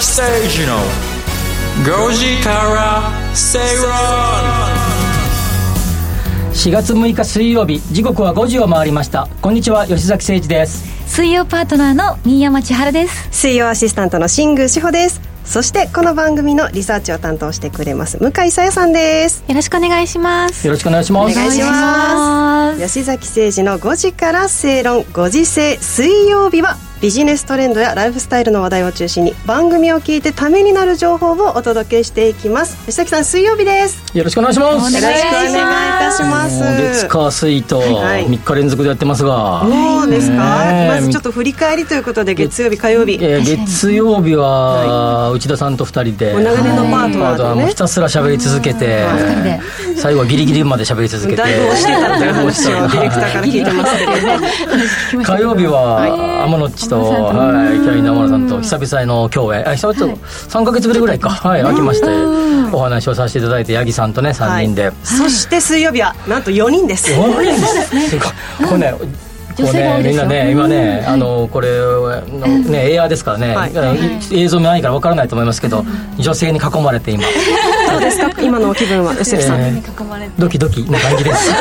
崎誠二の5時から正論4月6日水曜日時刻は5時を回りましたこんにちは吉崎誠二です水曜パートナーの新山千春です水曜アシスタントの新宮志保ですそしてこの番組のリサーチを担当してくれます向井さやさんですよろしくお願いしますよろしくお願いしますお願いします吉崎誠二の5時から正論5時制水曜日はビジネストレンドやライフスタイルの話題を中心に番組を聞いてためになる情報をお届けしていきます。吉崎さん水曜日です。よろしくお願いします。よろしくお願いいたします。月火水と3日連続でやってますが、そうですか、まずちょっと振り返りということで月曜日火曜日、えー、月曜日は内田さんと2人で長年のパートナーで、ね、ひたすら喋り続けて最後はギリギリまで喋り続けてだいぶ押してたって話をディレクターから聞いてますけど 火曜日は天野っちと、はい、キャイン・さんと久々の共演。あ久々と3か月ぶりぐらいか。はい飽きましてお話をさせていただいて八木さんとね3人で、そして水曜日はなんと4人です。4人です。これねこうね、みんなね、今ね、あのこれね、エアーですからね、映像見ないからわからないと思いますけど、女性に囲まれて今。どうですか、今の気分は、吉崎さん。ドキドキな感じです。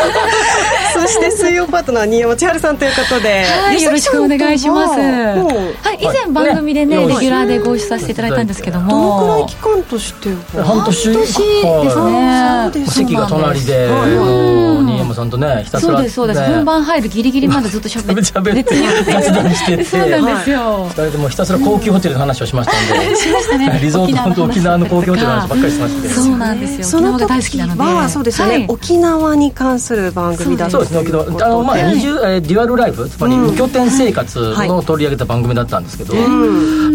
そして水曜パートナー新山千春さんということで、はい、よろしくお願いします。はい、以前番組でね、レギュラーでご一緒させていただいたんですけども、どのくらい期間として半年ですね。席が隣で、新山さんとね、ひたすらそうですそうです。本番入るギリギリまでずっと喋って雑談してて、そうなんですよ。二人でもひたすら高級ホテルの話をしましたんで、しましたね。リゾート沖縄の高級ホテルの話ばっかりしてまして、そうなんですよ。その時はそうですよね。沖縄に関する番組だった。そうですね。沖縄あのまあ二重えデュアルライフつまり無拠点生活の取り上げた番組だったんですけど、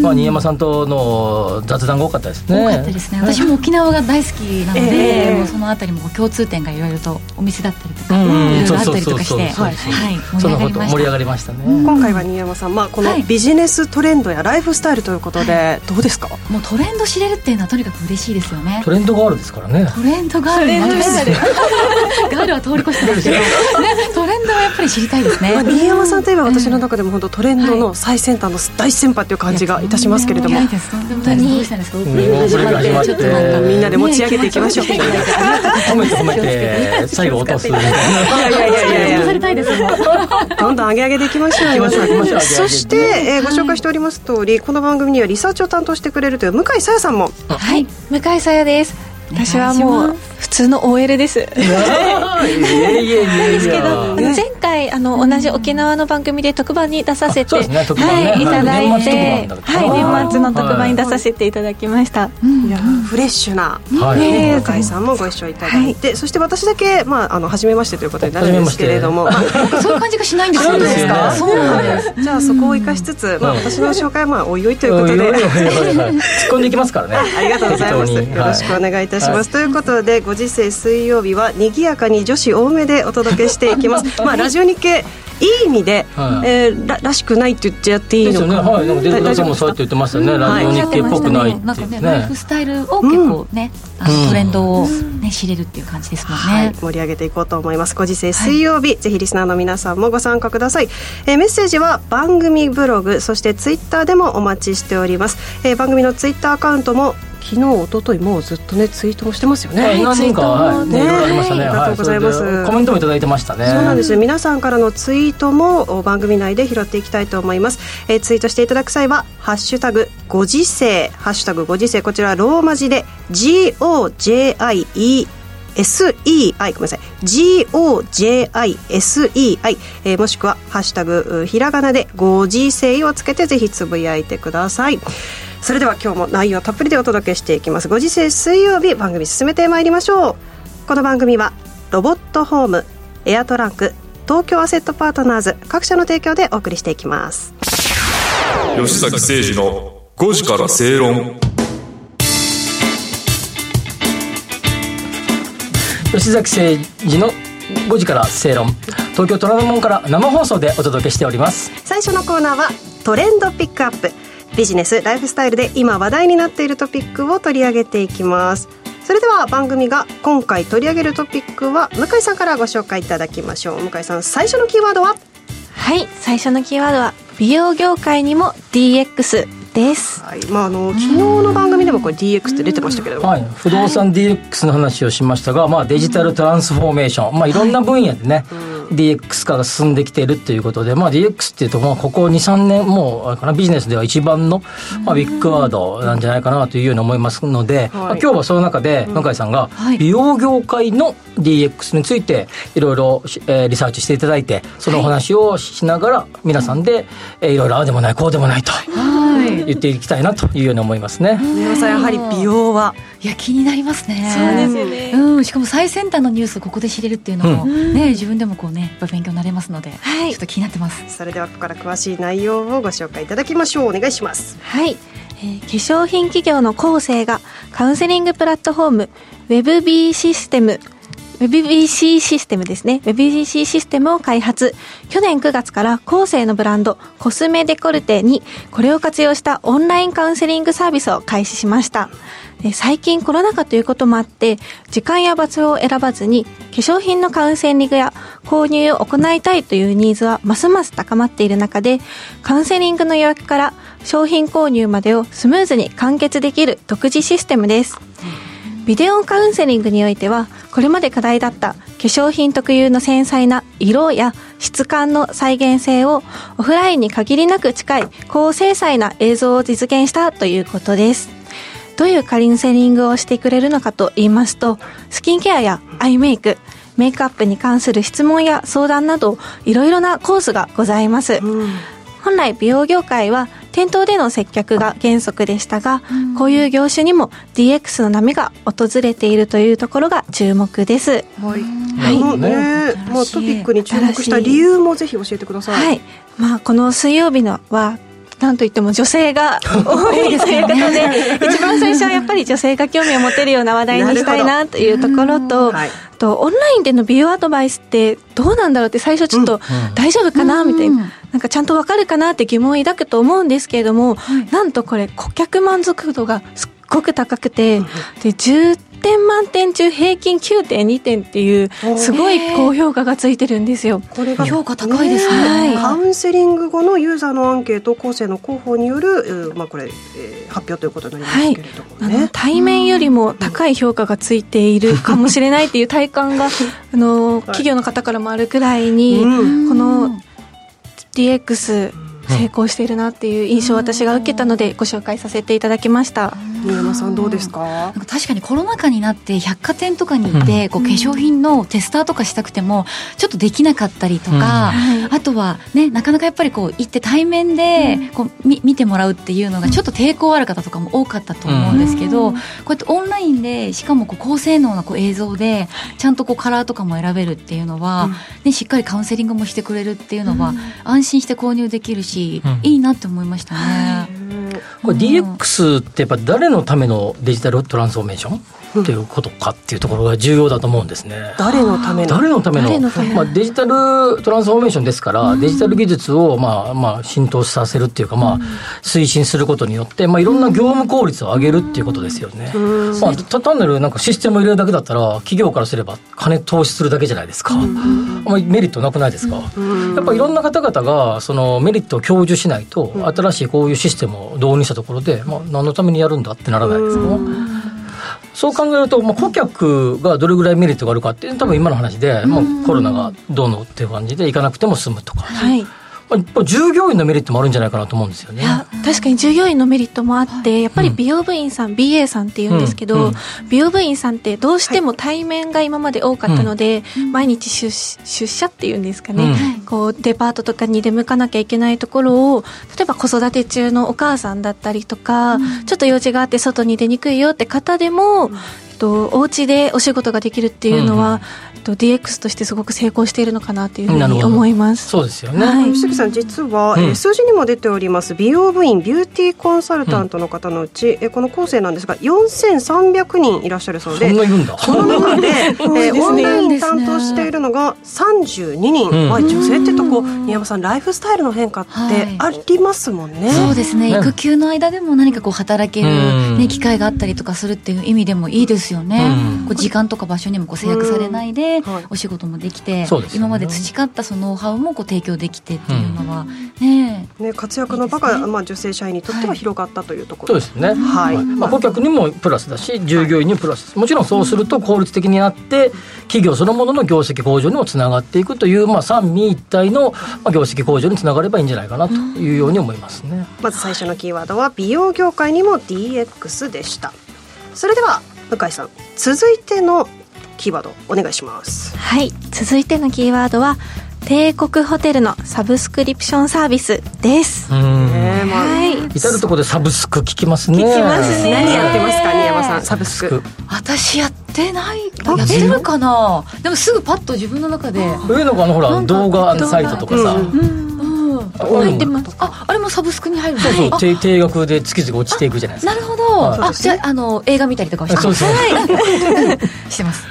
まあ新山さんとの雑談が多かったですね。多かったですね。私も沖縄が大好きなので、そのあたりも共通点がいろいろとお店だったりとか、いろいろあったりとかして、はい。そのこと盛り上がりましたね。今回は新山さんまあこのビジネストレンドやライフスタイルということでどうですか？もうトレンド知れるっていうのはとにかく嬉しいですよね。トレンドガールですからね。トレンドガール。ガールは通り越してますけど、ね トレンドはやっぱり知りたいですね。新山さんといえば私の中でも本当トレンドの最先端の大先輩という感じがいたしますけれども。みんなで持ち上げていきましょう。褒めて褒めて最後落とす。いやいやいやいや。されたいですどんどん上げ上げていきましょう。そしてえご紹介しております通りこの番組にはリサーチを担当してくれるという向井さやさんも。はい向井さやです。私はもう普通の OL です。ですけど前回あの同じ沖縄の番組で特番に出させて、はいいただいて、はい年末の特番に出させていただきました。いやフレッシュな向井さんもご一緒いただいて、そして私だけまああの初めましてということになるんですけれども、そういう感じがしないんですよね。そうなんです。じゃあそこを生かしつつ、まあ私の紹介はまあおいおいということで、突っ込んでいきますからね。ありがとうございます。よろしくお願いいたします。ということでご時世水曜日は賑やかに女子多めでお届けしていきます。まあラジオ日経いい意味で、はい、えー、ららしくないって言っちゃっていいのか。ね。はいなんかデータさんもそうやって言ってましたね、ラジオ日経っぽくないってなんかねライフスタイルを結構ね、あのトレンドをね知れるっていう感じですもんね、はい、盛り上げていこうと思います。ご時世水曜日、ぜひリスナーの皆さんもご参加ください、えー、メッセージは番組ブログそしてツイッターでもお待ちしております、えー、番組のツイッターアカウントも昨日一昨日もうずっとねツイートもしてますよね。はい、何人かはね、ねありましたね。ありがとうございます、コメントもいただいてましたね。そうなんです。皆さんからのツイートも番組内で拾っていきたいと思います。えー、ツイートしていただく際はハッシュタグご時世ハッシュタグご時世こちらローマ字で G O J I E SEI ごめんなさい GOJISEI、えー、もしくは「ハッシュタグひらがな」で「ご時世」をつけてぜひつぶやいてくださいそれでは今日も内容たっぷりでお届けしていきます。ご時世水曜日番組進めてまいりましょう。この番組はロボットホームエアトランク東京アセットパートナーズ各社の提供でお送りしていきます。吉崎誠二の5時から正論。吉崎誠二の5時から正論。東京虎ノ門から生放送でお届けしております。最初のコーナーはトレンドピックアップビジネスライフスタイルで今話題になっているトピックを取り上げていきます。それでは番組が今回取り上げるトピックは向井さんからご紹介いただきましょう。向井さん最初のキーワードは？はい最初のキーワードは美容業界にも DX です、はいまあ、あの昨日の番組でもこれ DX って出てましたけど、はい、不動産 DX の話をしましたが、まあ、デジタルトランスフォーメーション、まあ、いろんな分野でね、はい DX 化が進んできているということで、まあ、DX っていうと、まあ、ここ2、3年、もうかなビジネスでは一番の、まあ、ビッグワードなんじゃないかなというように思いますので、はい、まあ、今日はその中で、向井さんが、美容業界の DX について、いろいろ、えー、リサーチしていただいて、そのお話をしながら、皆さんで、えー、いろいろああでもない、こうでもないと。言っていきたいなというように思いますね。皆さんやはり美容はいや気になりますね。そうですよね。うんしかも最先端のニュースここで知れるっていうのも、うん、ね自分でもこうねやっぱ勉強になれますので、はい、ちょっと気になってます。それではここから詳しい内容をご紹介いただきましょう。お願いします。はい。えー、化粧品企業の構成がカウンセリングプラットフォーム WebB システム WebBC システムですね。WebBC システムを開発。去年9月から後世のブランドコスメデコルテにこれを活用したオンラインカウンセリングサービスを開始しました。最近コロナ禍ということもあって時間や場所を選ばずに化粧品のカウンセリングや購入を行いたいというニーズはますます高まっている中でカウンセリングの予約から商品購入までをスムーズに完結できる独自システムです。ビデオカウンセリングにおいてはこれまで課題だった化粧品特有の繊細な色や質感の再現性をオフラインに限りなく近い高精細な映像を実現したということです。どういうカウンセリングをしてくれるのかと言いますとスキンケアやアイメイクメイクアップに関する質問や相談などいろいろなコースがございます、うん。本来美容業界は店頭での接客が原則でしたが、うん、こういう業種にも DX の波が訪れているというところが注目です。はい。はい。ね、まあトピックに注目した理由もぜひ教えてください。はい。まあこの水曜日のはなんといっても女性が 多いということで、一番最初はやっぱり女性が興味を持てるような話題にしたいなというところと、はい、とオンラインでの美容アドバイスってどうなんだろうって最初ちょっと大丈夫かなみたいな、なんかちゃんとわかるかなって疑問を抱くと思うんですけれども、なんとこれ顧客満足度がすっごく高くて、で10点満点中平均9.2点っていうすごい高評価がついてるんですよ。これが評価高いですね、はい、カウンセリング後のユーザーのアンケート後世の広報による、まあ、これ、えー、発表ということになりますけれども、ね。はい、対面よりも高い評価がついているかもしれないっていう体感が あの企業の方からもあるくらいに、この DX 成功しているなっていう印象を私が受けたのでご紹介させていただきました。新山さんどうですか？確かにコロナ禍になって百貨店とかに行って、こう化粧品のテスターとかしたくてもちょっとできなかったりとか、あとはねなかなかやっぱりこう行って対面でこうみ見てもらうっていうのがちょっと抵抗ある方とかも多かったと思うんですけど、こうやってオンラインでしかもこう高性能なこう映像でちゃんとこうカラーとかも選べるっていうのは、ね、しっかりカウンセリングもしてくれるっていうのは、安心して購入できるしし、うん、いいなって思いましたね。これ DX ってやっぱ誰のためのデジタルトランスフォーメーション？っていうことかっていうところが重要だと思うんですね。誰のための？誰のための？まあ、デジタルトランスフォーメーションですから、デジタル技術を、まあまあ、浸透させるっていうか、まあ、推進することによって、まあ、いろんな業務効率を上げるっていうことですよね。まあ、単なるなんかシステムを入れるだけだったら企業からすれば金投資するだけじゃないですか。あんまりメリットなくないですか？やっぱいろんな方々がそのメリットを享受しないと、新しいこういうシステムを導入したところで、まあ、何のためにやるんだってならないですか？そう考えると、まあ、顧客がどれぐらいメリットがあるかっていう多分今の話で、まあ、コロナがどうのっていう感じで行かなくても済むとか、はい、従業員のメリットもあるんじゃないかなと思うんですよね。確かに従業員のメリットもあって、やっぱり美容部員さん、うん、BA さんって言うんですけど、うんうん、美容部員さんってどうしても対面が今まで多かったので、はい、毎日出出社っていうんですかね、こうデパートとかに出向かなきゃいけないところを例えば子育て中のお母さんだったりとか、ちょっと用事があって外に出にくいよって方でも、とお家でお仕事ができるっていうのは、うん、と DX としてすごく成功しているのかなというふうに思います。そうですよね、はい、杉さん実は、うん、数字にも出ております美容部員ビューティーコンサルタントの方のうち、うん、この構成なんですが4300人いらっしゃるそうでその中で、えー、オンライン担当しているのが32人、うん、女性ってとこ宮山さんライフスタイルの変化ってありますもんね、はい、そうですね。育休の間でも何かこう働ける、ね、機会があったりとかするっていう意味でもいいですですよね、うん、こう時間とか場所にもこう制約されないで、お仕事もできて、今まで培ったそのノウハウもこう提供できてっていうのは、ねね、活躍の場が、まあ、女性社員にとっては広がったというところ、そうですね、はい。まあ、顧客にもプラスだし従業員にもプラス。もちろんそうすると効率的になって企業そのものの業績向上にもつながっていくという、まあ、三位一体のまあ業績向上につながればいいんじゃないかなというように思いますね。まず最初のキーワードは美容業界にも DX でした。それでは向井さん続いてのキーワードお願いします。はい続いてのキーワードは帝国ホテルのサブスクリプションサービスです、うんねまあはい。至る所でサブスク聞きますね。聞きますね。何やってますか新山さんサブスク。私やってない。やってるかな。でもすぐパッと自分の中で。上の子あのほら動画サイトとかさ、うんうんうん入ってますああれもサブスクに入るの？そうそうあ定定額で月々落ちていくじゃないですか。なるほど、はいあじゃああの映画見たりとかはしてそうそう。はい。してます。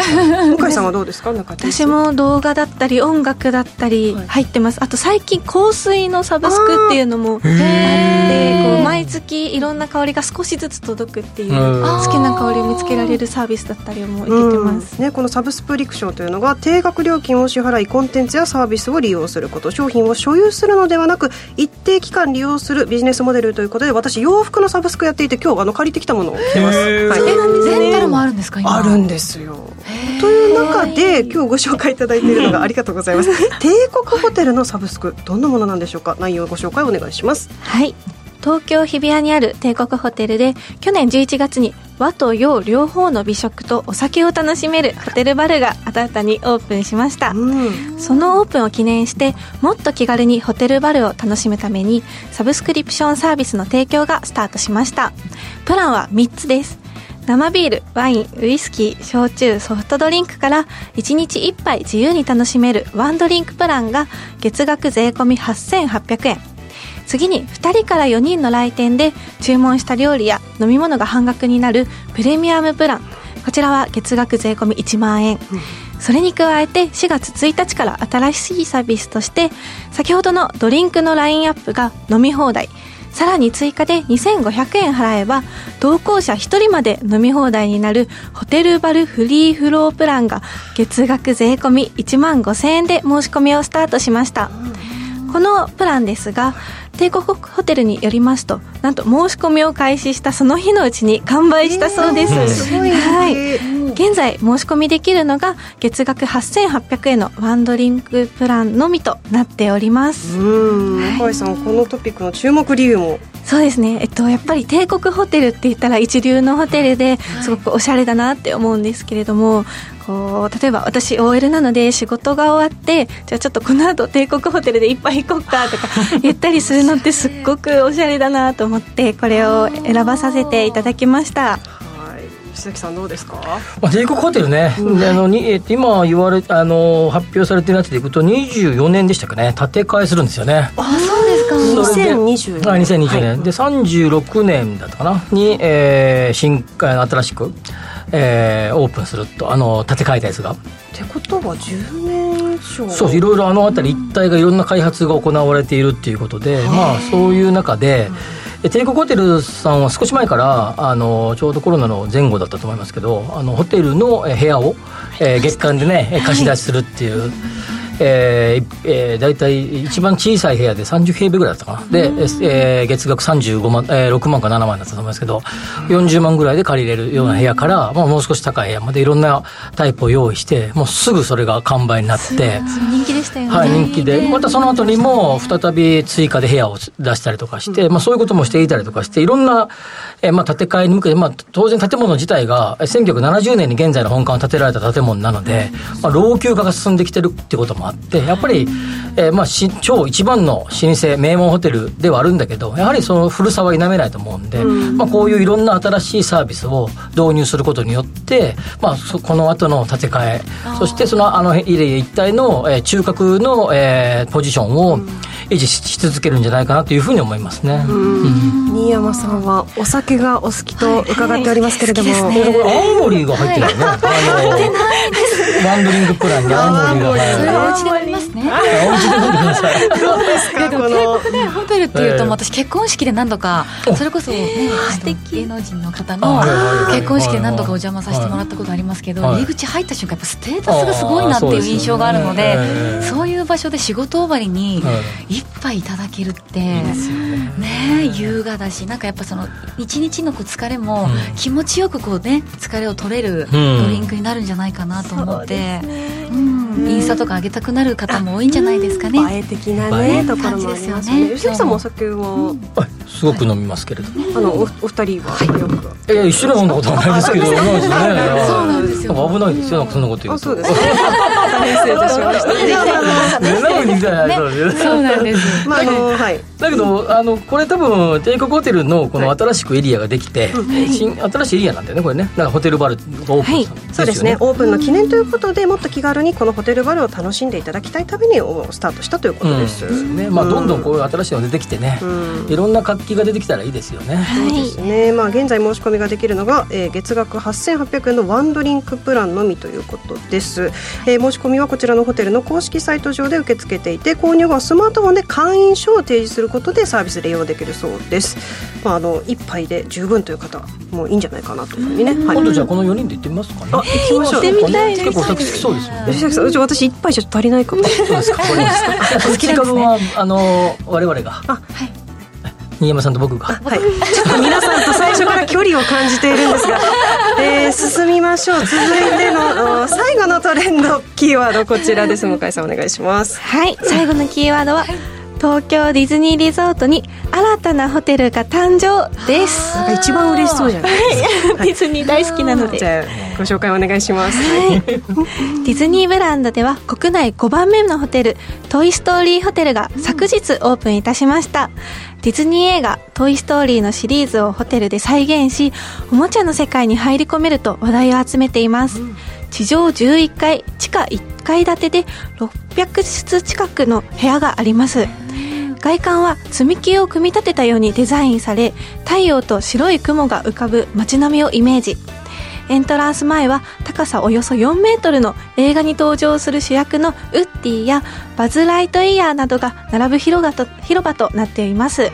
向井さんはどうですか？なんか。私も動画だったり音楽だったり入ってます、あと最近香水のサブスクっていうのもあってこう毎月いろんな香りが少しずつ届くっていううん。好きな香りを見つけられるサービスだったりもいけてます、うんね、このサブスプリクションというのが定額料金を支払いコンテンツやサービスを利用すること。商品を所有するのではなく一定期間利用するビジネスモデルということで私洋服のサブスクやっていて今日あの借りてきたものを着てます、はい。えレンタルもあるんですか今あるんですよ。という中で今日ご紹介いただいているのがありがとうございます。帝国ホテルのサブスクどんなものなんでしょうか？内容をご紹介お願いします。はい東京日比谷にある帝国ホテルで去年11月に和と洋両方の美食とお酒を楽しめるホテルバルが新たにオープンしました、うん。そのオープンを記念してもっと気軽にホテルバルを楽しむためにサブスクリプションサービスの提供がスタートしました。プランは3つです。生ビール、ワイン、ウイスキー、焼酎、ソフトドリンクから1日1杯自由に楽しめるワンドリンクプランが月額税込み8800円次に2人から4人の来店で注文した料理や飲み物が半額になるプレミアムプラン。こちらは月額税込み1万円、それに加えて4月1日から新しいサービスとして先ほどのドリンクのラインアップが飲み放題。さらに追加で2500円払えば同行者1人まで飲み放題になるホテルバルフリーフロープランが月額税込み1万5000円で申し込みをスタートしました。このプランですが帝国ホテルによりますとなんと申し込みを開始したその日のうちに完売したそうです、えーすごいね。はい現在申し込みできるのが月額8800円のワンドリンクプランのみとなっております、うん。向井さんこのトピックの注目理由も。そうですね、えっと、やっぱり帝国ホテルって言ったら一流のホテルですごくおしゃれだなって思うんですけれども、こう例えば私 OL なので仕事が終わってじゃあちょっとこの後帝国ホテルで一杯行こうかとか 言ったりするのってすっごくおしゃれだなと思ってこれを選ばさせていただきました木さんどうですか？まあ、帝国ホテルね、であのにえー今言われあの発表されてるやつでいくと24年でしたかね？建て替えするんですよね。あそうですか。それで2020はい2020年、で36年だったかな？に、えー新あ新しく、えーオープンするとあの建て替えたやつが。ってことは10年以上。そういろいろあの辺り一帯がいろんな開発が行われているっていうことで、まあそういう中で、で帝国ホテルさんは少し前からあのちょうどコロナの前後だったと思いますけどあのホテルの部屋を、えー月間でね貸し出しするっていう。えーえー、大体一番小さい部屋で30平米ぐらいだったかな、で、えー月額35万、えー6万か7万だったと思いますけど、40万ぐらいで借りれるような部屋から、まあ、もう少し高い部屋までいろんなタイプを用意して、もうすぐそれが完売になって、人気でしたよね、はい、人気で、またその後にも再び追加で部屋を出したりとかして、まあそういうこともしていたりとかして、いろんな、えーまあ建て替えに向けて、まあ当然建物自体が、えー1970年に現在の本館を建てられた建物なので、まあ老朽化が進んできてるってこともあって、やっぱり、えーまあし超一番の老舗、名門ホテルではあるんだけど、やはりその古さは否めないと思うんで、まあこういういろんな新しいサービスを導入することによって、まあそこの後の建て替え、そしてそのあのエリア一帯の、えー中核の、えーポジションを維持しし続けるんじゃないかなというふうに思いますね。新山さんはお酒がお好きと伺っておりますけれども、これこれ青森が入ってないね。あのワンドリンクプランに青森。が入そる。れはお家で飲みますね。お家で飲んでください。どうですかこの。ねホテルっていうとええ。私結婚式で何度かそれこそね素敵。芸能人の方あのはいはいはい。結婚式で何度かお邪魔させてもらったことありますけどはい。入り口入った瞬間やっぱステータスがすごいなっていう印象があるのでそうですよねそういう場所で仕事終わりにはい一杯いただけるってね。優雅だしなんかやっぱその一日のこう疲れも気持ちよくこうね疲れを取れるドリンクになるんじゃないかなと思って、うん。インスタとか上げたくなる方も多いんじゃないですかね。映え的なねところもありますよね。感じですよね。吉崎さんもお酒は、はいすごく飲みますけれども、あのおお二人は？よく、いや一緒に飲んだことはないですけどないですね。そうなんですよ。危ないですよ。そんなこと言うと。あそうですね大変失礼いたしましたそうです。そうなんです。まああのはい。だけどあのこれ多分帝国ホテルのこの新しくエリアができて、新新しいエリアなんだよねこれね。だからホテルバルがオープンしたんですよね、そうですね。オープンの記念ということでもっと気軽にこのホテルバルを楽しんでいただきたいためにおスタートしたということです、うんね。まあ、どんどんこういう新しいの出てきてね、いろんな活気が出てきたらいいですよね、そうですね、まあ、現在申し込みができるのが、えー月額8800円のワンドリンクプランのみということです、えー申し込みはこちらのホテルの公式サイト上で受け付けていて購入後はスマートフォンで会員証を提示することでサービス利用できるそうです、まあ、あの1杯で十分という方もいいんじゃないかなというふうにね、はい。今度じゃあこの4人で行ってみますかね。あ行きましょう行ってみたいです。結構お酒好きそうですよね。吉崎さんうち私1杯じゃ足りないかも。そうですか。好きなんですね。はあの我々が。あ新山さんと僕が。はい、ちょっと皆さんと最初から距離を感じているんですが、えー進みましょう。続いての お最後のトレンドキーワードこちらです。向井さんお願いします。はい。最後のキーワードは東京ディズニーリゾートに新たなホテルが誕生です。なんか一番嬉しそうじゃない。ですかディズニー大好きなので。じゃあご紹介お願いします、はい、ディズニーブランドでは国内5番目のホテルトイ・ストーリーホテルが昨日オープンいたしました。ディズニー映画「トイ・ストーリー」のシリーズをホテルで再現しおもちゃの世界に入り込めると話題を集めています、地上11階地下1階建てで600室近くの部屋があります。外観は積み木を組み立てたようにデザインされ太陽と白い雲が浮かぶ街並みをイメージ。エントランス前は高さおよそ4メートルの映画に登場する主役のウッディやバズ・ライトイヤーなどが並ぶ広がと広場となっています。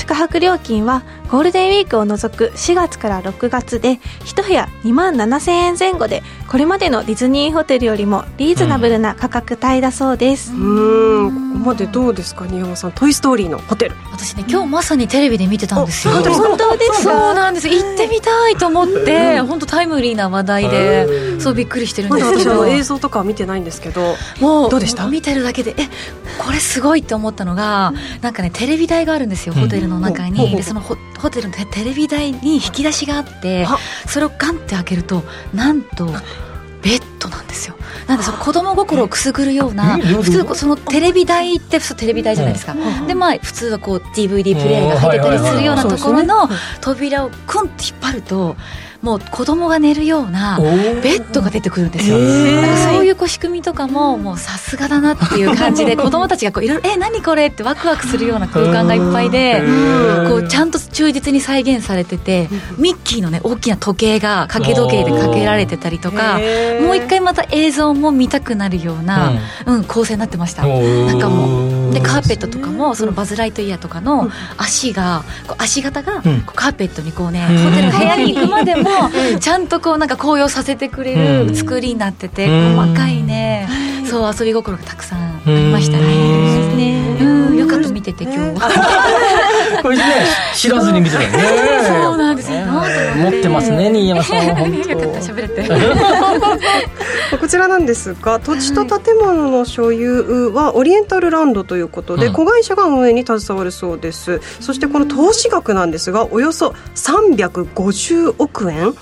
宿泊料金はゴールデンウィークを除く4月から6月で1部屋2万7000円前後でこれまでのディズニーホテルよりもリーズナブルな価格帯だそうです、うーん。ここまでどうですか新山さん「トイ・ストーリー」のホテル。私ね今日まさにテレビで見てたんですよ。あ本当ですか？そうなんです。行ってみたいと思って本当タイムリーな話題でそうびっくりしてるんですけど。私あの映像とかは見てないんですけどもうどうでした？見てるだけでえこれすごいって思ったのがなんかねテレビ台があるんですよホテルの中にでそのホホテルのテテレビ台に引き出しがあってはそれをガンって開けるとなんとベッドなんですよ。なんでその子供心をくすぐるような普通そのテレビ台って普通テレビ台じゃないですかでまあ普通はこう DVD プレイが入ってたりするようなところの扉をクンって引っ張るともう子供が寝るようなベッドが出てくるんですよ、へー。なんかそういうこう仕組みとかももうさすがだなっていう感じで 子供たちがこういろいろ「え何これ?」ってワクワクするような空間がいっぱいでこうちゃんと忠実に再現されててミッキーのね大きな時計が掛け時計でかけられてたりとかもう一回また映像も見たくなるような、うん。構成になってました。おー。中もでカーペットとかもそのバズ・ライトイヤーとかの足がこう足型がこうん。うカーペットにこうねうんホテルの部屋に行くまでもちゃんとこうなんか紅葉させてくれうん。る作りになっててうん。細かいねそう遊び心がたくさんありましたね。うん。よかった見てて今日は。これね知らずに見てたよね。そうなんですよ。持ってますね新山さん 本よかった当喋れて。こちらなんですが土地と建物の所有はオリエンタルランドということで、うん。子会社が運営に携わるそうです。そしてこの投資額なんですがおよそ350億円。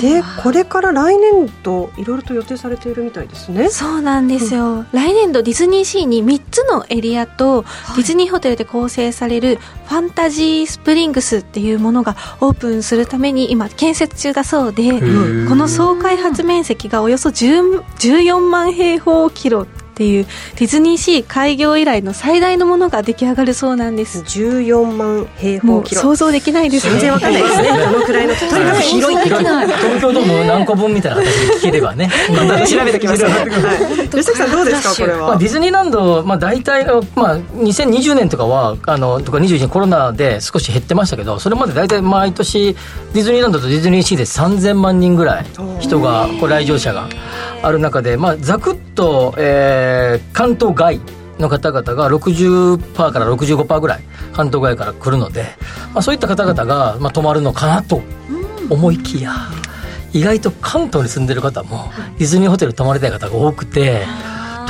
でこれから来年度いろいろと予定されているみたいですね。そうなんですよ、来年度ディズニーシーに3つのエリアと、ディズニーホテルで構成されるファンタジースプリングスっていうものがオープンするために今建設中だそうでー。この総開発面積がおよそ10 14万平方キロっていうディズニーシー開業以来の最大のものが出来上がるそうなんです。14万平方キロ。想像できないですね。全然わかんないですね。どのくらいのとにかく広い東京ドーム何個分みたいな形で聞ければね。調べてきます、はい、吉崎さんどうですかこれまあ、はディズニーランド、まあ、大体、まあ、2020年とかはあのとか21年コロナで少し減ってましたけどそれまで大体毎年ディズニーランドとディズニーシーで3000万人ぐらい人がこう来場者がある中で、まあ、ざくっと、えー関東外の方々が60%から65%ぐらい関東外から来るので、まあ、そういった方々が、まあ、泊まるのかなと思いきや、意外と関東に住んでる方もディズニーホテル泊まりたい方が多くて。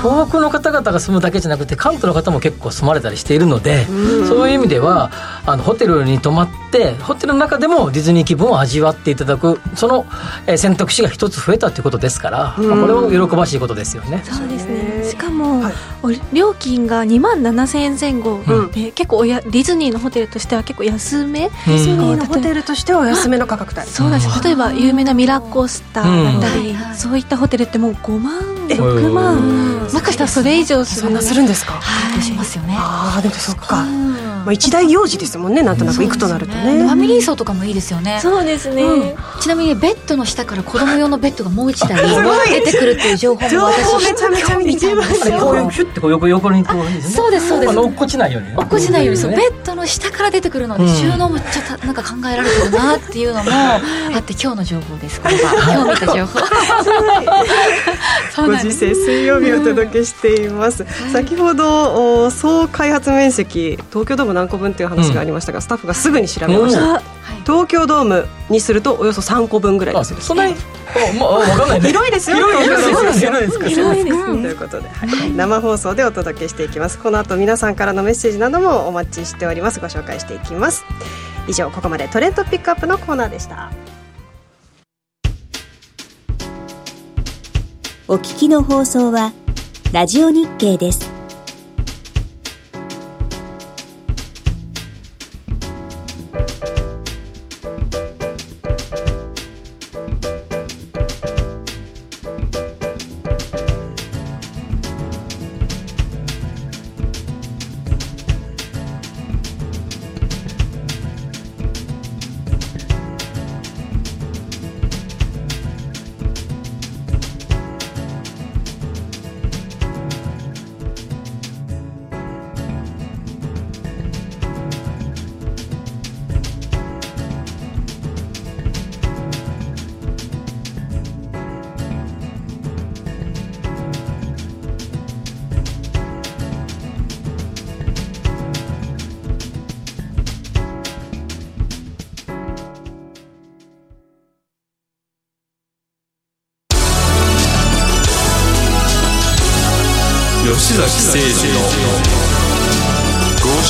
遠くの方々が住むだけじゃなくて関東の方も結構住まれたりしているのでそういう意味ではあのホテルに泊まってホテルの中でもディズニー気分を味わっていただくその、えー選択肢が一つ増えたということですから、まあ、これは喜ばしいことですよね。そうですね。しかも、はい。お料金が2万7000円前後。うん。で、結構おやディズニーのホテルとしては結構安め、うん。ディズニーのホテルとしてはお安めの価格帯。そうなんです例えば有名なミラコスターだったり、そういったホテルってもう5万え。6万。うんもしかしたらそれ以上するそんなするんですか？はい。しますよね。ああでもそっか、うんまあ、一大行事ですもんねなんとなく行くとなるとね。ファミリー層とかもいいですよね。そうですね、うん。ちなみにベッドの下から子供用のベッドがもう一台すごい。出てくるっていう情報も私情報めちゃめちゃ見てます。こういうヒュッてこう横横にこうですね。そうですそうです。落っこちないようにね。落っこちないようにそうねベッドの下から出てくるのでうん。収納もちょっとなんか考えられてるなっていうのも あって今日の情報ですこれが今日見た 情報。そうご時世水曜日をお届けしています、先ほどお総開発面積東京ドーム何個分という話がありましたが、スタッフがすぐに調べました、うん東京ドームにするとおよそ3個分ぐらいあです。そんなにあまあ分かんないね。広いですよ。広いですか広いです。ということで、はい。生放送でお届けしていきます。この後皆さんからのメッセージなどもお待ちしております。ご紹介していきます。以上ここまでトレンドピックアップのコーナーでした。お聞きの放送はラジオ日経です。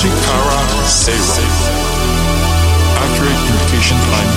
5時から正論 Accurate Communication Time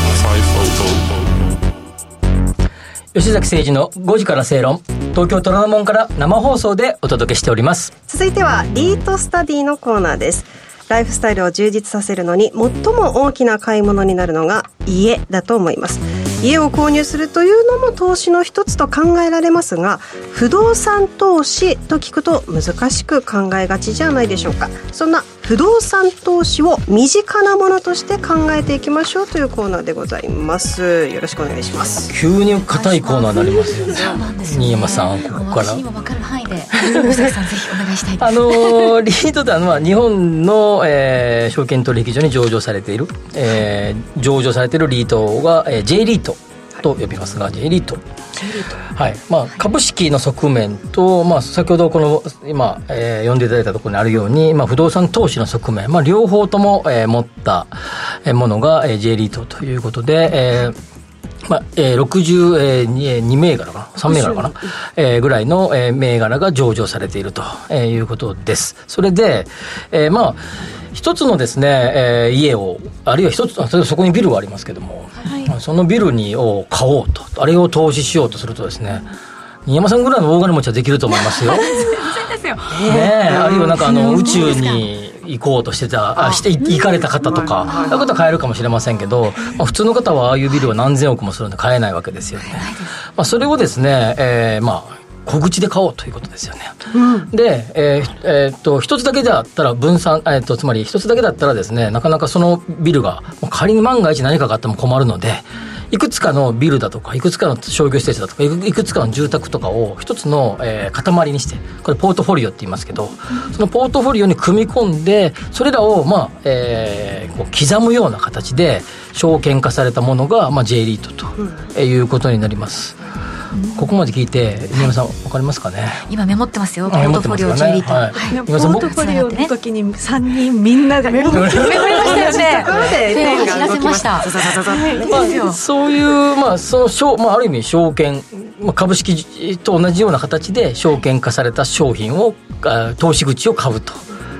500吉崎誠二の5時から正論東京虎ノ門から生放送でお届けしております。続いてはリートスタディのコーナーです。ライフスタイルを充実させるのに最も大きな買い物になるのが家だと思います。家を購入するというのも投資の一つと考えられますが不動産投資と聞くと難しく考えがちじゃないでしょうか。そんな不動産投資を身近なものとして考えていきましょうというコーナーでございます。よろしくお願いします。急に硬いコーナーになりますよ。ね新山さんここから。私にも分かる範囲で。吉崎さんぜひお願いしたいです。あのーリートというのは日本の、えー証券取引所に上場されている、えー上場されているリートが、えー J リートと呼びますが、J リート。はい。まあ、株式の側面と、まあ、先ほどこの今、えー読んでいただいたところにあるように、まあ、不動産投資の側面、まあ、両方とも、えー持ったえーものが、えー J リートということで、えーまあえー、62銘柄かな、3銘柄かな、えーぐらいの、えー銘柄が上場されていると、えーいうことです。それで、えーまあ、一つのですね、えー家を、あるいは一つ、あ例えばそこにビルがありますけども、そのビルにを買おうと、あれを投資しようとするとですね、新山さんぐらいの大金持ちはできると思いますよ。ですよ。ねえ、あるいはなんかあの宇宙に行こうとしてた、あして行かれた方とか、そういうことは買えるかもしれませんけど、まあ、普通の方はああいうビルは何千億もするんで買えないわけですよね。まあ、それをですね、えーまあ、小口で買おうということですよね。で、えーえーっと、一つだけだったら分散、えーっと、つまり一つだけだったらですね、なかなかそのビルが、仮に万が一何かがあっても困るので、いくつかのビルだとか、いくつかの商業施設だとか、いくつかの住宅とかを一つの、えー塊にして、これポートフォリオって言いますけど、そのポートフォリオに組み込んで、それらを、まあ、えーこう刻むような形で証券化されたものが、まあ、J リートということになります。ここまで聞いて井上さん分かりますかね？今メモってますよ。ポあートフォリオ J リート、はい。はい。ポ今さんートフォリオの時に3人みんながメモってましたよね。で手を走らせました。そういう、まあ、その証、まあ、ある意味証券、まあ、株式と同じような形で証券化された商品をあ投資口を買うと。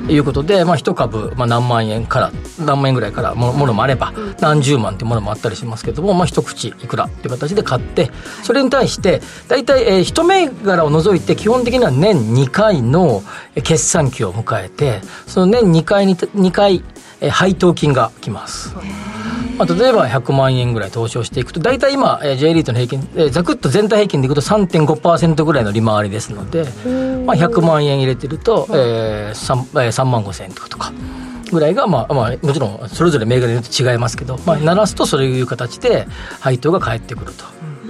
いうことで、まあ、一株、まあ、何万円から何万円ぐらいからもものもあれば何十万っていうものもあったりしますけども、まあ、一口いくらっていう形で買ってそれに対して大体、えー、一銘柄を除いて基本的には年2回のえー決算期を迎えてその年2回に2回えー配当金が来ます。まあ、例えば100万円ぐらい投資をしていくと、大体今、えー J リートの平均、えーざくっと全体平均でいくと3.5%ぐらいの利回りですので、まあ、100万円入れてると、えー 3, えー3万5千円とか。ぐらいが、まあまあ、もちろんそれぞれ銘柄によって違いますけど、まあ、鳴らすとそういう形で配当が返ってくると。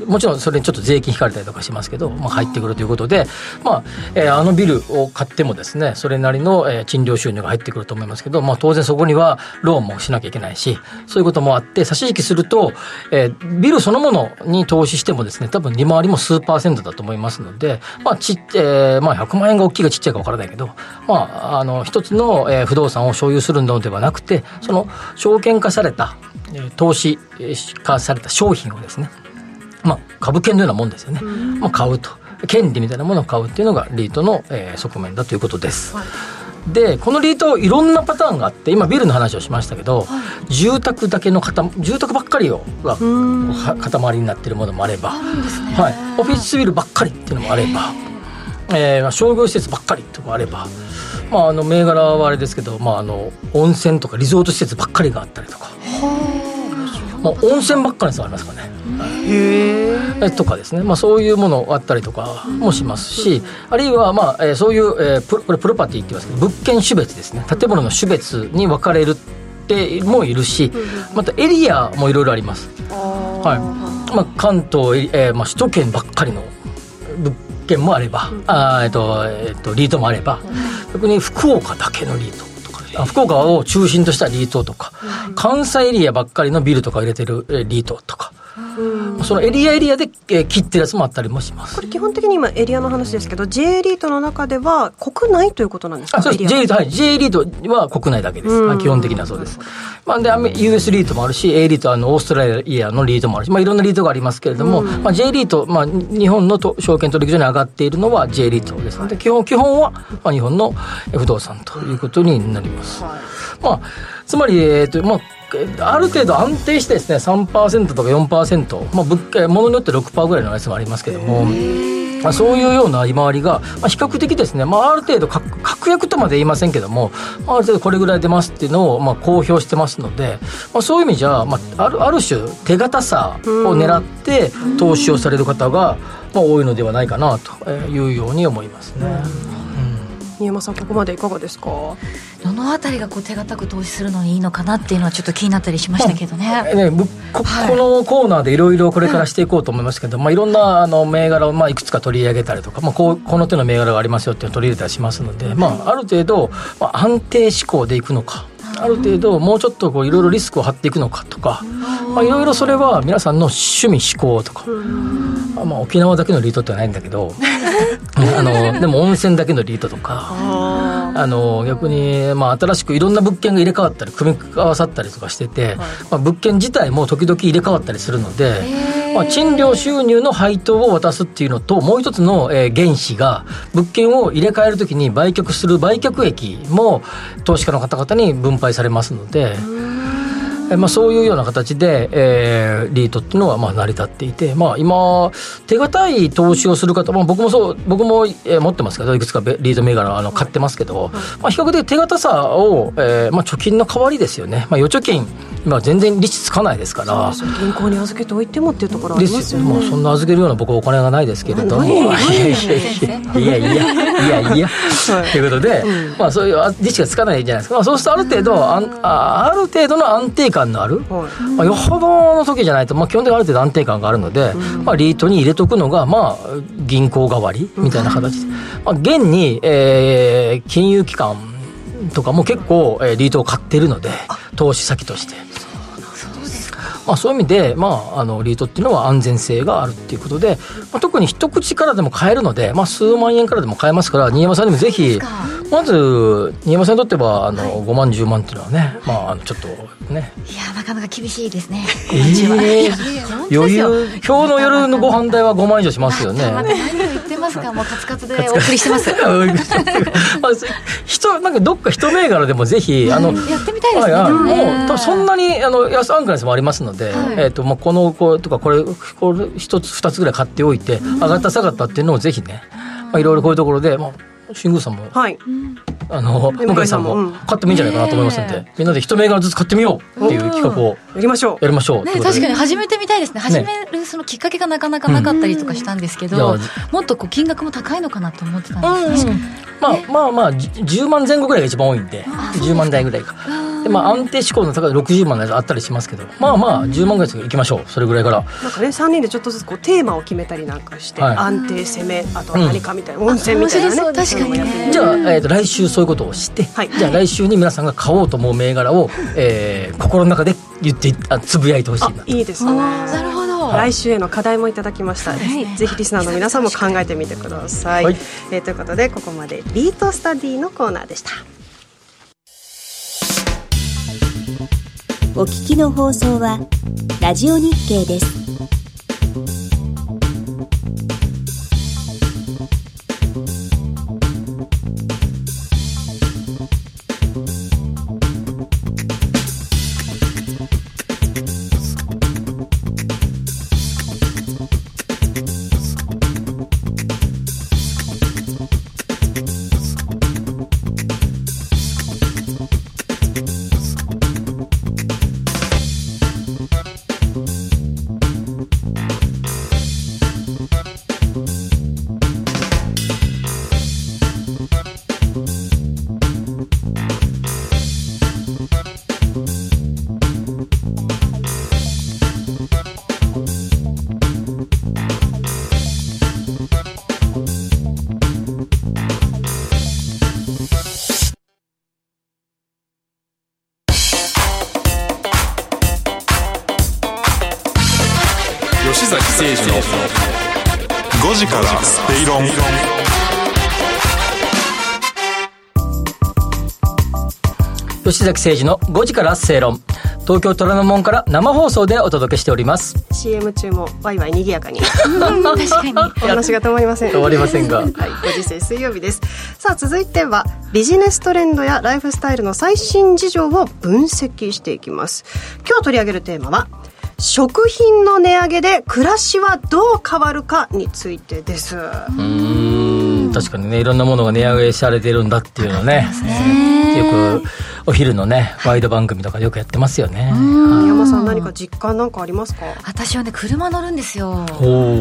もちろんそれにちょっと税金引かれたりとかしますけど、まあ、入ってくるということで、まあえーあのビルを買ってもですねそれなりの、えー賃料収入が入ってくると思いますけど、まあ、当然そこにはローンもしなきゃいけないしそういうこともあって差し引きすると、えービルそのものに投資してもですね多分利回りも数パーセントだと思いますので、まあちえーまあ、100万円が大きいかちっちゃいか分からないけど、まあ、あの一つの、えー不動産を所有するのではなくてその証券化された、えー投資化された商品をですねまあ、株券のようなもんですよね、まあ、買うと。権利みたいなものを買うっていうのがリートの、えー側面だということです、でこのリートいろんなパターンがあって今ビルの話をしましたけど、住宅だけの塊住宅ばっかりをがは塊になってるものもあればはい、オフィスビルばっかりっていうのもあれば、えーまあ商業施設ばっかりっていうのもあれば、まあ、あの銘柄はあれですけど、まあ、あの温泉とかリゾート施設ばっかりがあったりとか。まあ、温泉ばっかりのやつありますかね。えとかですね、まあ、そういうものあったりとかもしますし、あるいは、まあえーそういう、えープロこれプロパティって言いますけど物件種別ですね。建物の種別に分かれるってもいるしまたエリアもいろいろあります。はい。まあ、関東、えーまあ、首都圏ばっかりの物件もあれば、あーえっとえっとリートもあれば、逆に福岡だけのリート福岡を中心としたリートとか、関西エリアばっかりのビルとか入れてるえーリートとか、そのエリアエリアで、えー切ってるやつもあったりもします。こ。れ基本的に今エリアの話ですけど J リートの中では国内ということなんですか？あそうです。J リート、はい、J リートは国内だけです、うん。はい基本的にはそうです、まあ、で US リートもあるし A リートはあのオーストラリアのリートもあるし、まあ、いろんなリートがありますけれども、まあ、J リート、まあ、日本のと証券取引所に上がっているのは J リートですので基本基本は、まあ、日本のえ不動産ということになります、まあ、つまり、えーとまあえある程度安定してですね3%とか4%、まあ、物件物によって6%ぐらいのやつもありますけども、まあ、そういうような利回りが、まあ、比較的ですね、まあ、ある程度確確約とまで言いませんけども、まあ、ある程度これぐらい出ますっていうのを、まあ、公表してますので、まあ、そういう意味じゃ、まあ、あるある種手堅さを狙って投資をされる方が、まあ、多いのではないかなというように思いますね。新山さんここまでいかがですか？どのあたりがこう手堅く投資するのにいいのかなっていうのはちょっと気になったりしましたけどね。こはいこのコーナーでいろいろこれからしていこうと思いますけど、まあ、いろんなあの銘柄をまあいくつか取り上げたりとか、まあ、こうこの手の銘柄がありますよっていうのを取り入れたりしますので、まあ、ある程度、まあ、安定志向でいくのか。ある程度もうちょっとこういろいろリスクを張っていくのかとか、まあ、いろいろそれは皆さんの趣味嗜好とか、あまあ、沖縄だけのリートってはないんだけど あのでも温泉だけのリートとかあの逆に、まあ、新しくいろんな物件が入れ替わったり組み合わさったりとかしてて、まあ、物件自体も時々入れ替わったりするので、まあ、賃料収入の配当を渡すっていうのともう一つの、えー原資が物件を入れ替えるときに売却する売却益も投資家の方々に分配されますので。えまあ、そういうような形で、えーリートっていうのはまあ成り立っていて、まあ、今、手堅い投資をする方、まあ、僕もそう、僕も、えー持ってますけど、いくつかリート銘柄あの買ってますけど、まあ、比較的手堅さを、えーまあ、貯金の代わりですよね、まあ、預貯金、今、全然利子つかないですから。銀行に預けておいてもっていうところありでますすよね。よ。もうそんな預けるような僕はお金がないですけれども、いやいやいや。いやいやということで、まあそういうあ利子がつかないじゃないですか、まあ、そうするとある程度あんあある程度の安定感のある、はい。まあ、よほどの時じゃないと、まあ、基本的にある程度安定感があるので、まあ、リートに入れとくのが、まあ、銀行代わりみたいな形で、まあ、現に、えー金融機関とかも結構、えーリートを買ってるので投資先として。まあ、そういう意味で、まあ、あのリートっていうのは安全性があるっていうことで、まあ、特に一口からでも買えるので、まあ、数万円からでも買えますから新山さんにもぜひまず新山さんにとってはあの、はい、5万10万っていうのはね、まあ、あのちょっとね。いやなかなか厳しいですね。えー、余裕今日の夜のご飯代は5万以上しますよね。何を言ってますかもうカツカツでお送りしてます。人なんかどっか一銘柄でもぜひあの、やってみたいですね、はい、もうそんなにあの安アンクラスもありますので、はい、えーとまあ、この子とかこれこれ一つ二つぐらい買っておいて、上がった下がったっていうのをぜひね、まあ、いろいろこういうところで、まあ、新宮さんも、はい、あの向井さんも買ってもいいんじゃないかなと思いますので、みんなで一銘柄ずつ買ってみようっていう企画をやりましょう。やりましょう、ね、確かに始めてみたいですね。始めるそのきっかけがなかなかなかったりとかしたんですけど、もっとこう金額も高いのかなと思ってたんですまあまあまあ10万前後ぐらいが一番多いんで10万台ぐらいかでまあ安定志向の高い60万のやつあったりしますけどまあまあ10万ぐらいいきましょう。それぐらいから。なんかね3人でちょっとずつこうテーマを決めたりなんかして、はい、安定攻めあとは何かみたいな、うん、温泉みたいなね。確かにね。じゃあ、えーと、来週そういうことをして、はい、じゃあ来週に皆さんが買おうと思う銘柄を、えー、心の中で言ってあつぶやいてほしいないいですね。なるほど。来週への課題もいただきました、はい、ぜひリスナーの皆さんも考えてみてください、はい、えー、ということでここまでリートスタディのコーナーでしたお聞きの放送はラジオ日経です。崎誠二の5時から正論。東京虎ノ門から生放送でお届けしております。CM 中もワイワイ賑やかに。確かに。お話が止まりません。止まりませんが。はいご時世水曜日です。さあ続いてはビジネストレンドやライフスタイルの最新事情を分析していきます。今日取り上げるテーマは食品の値上げで暮らしはどう変わるかについてです。うん確かにねいろんなものが値上げされてるんだっていうのはね。よくお昼のねワイド番組とかよくやってますよね。山さん何か実感なんかありますか？私はね車乗るんですよ。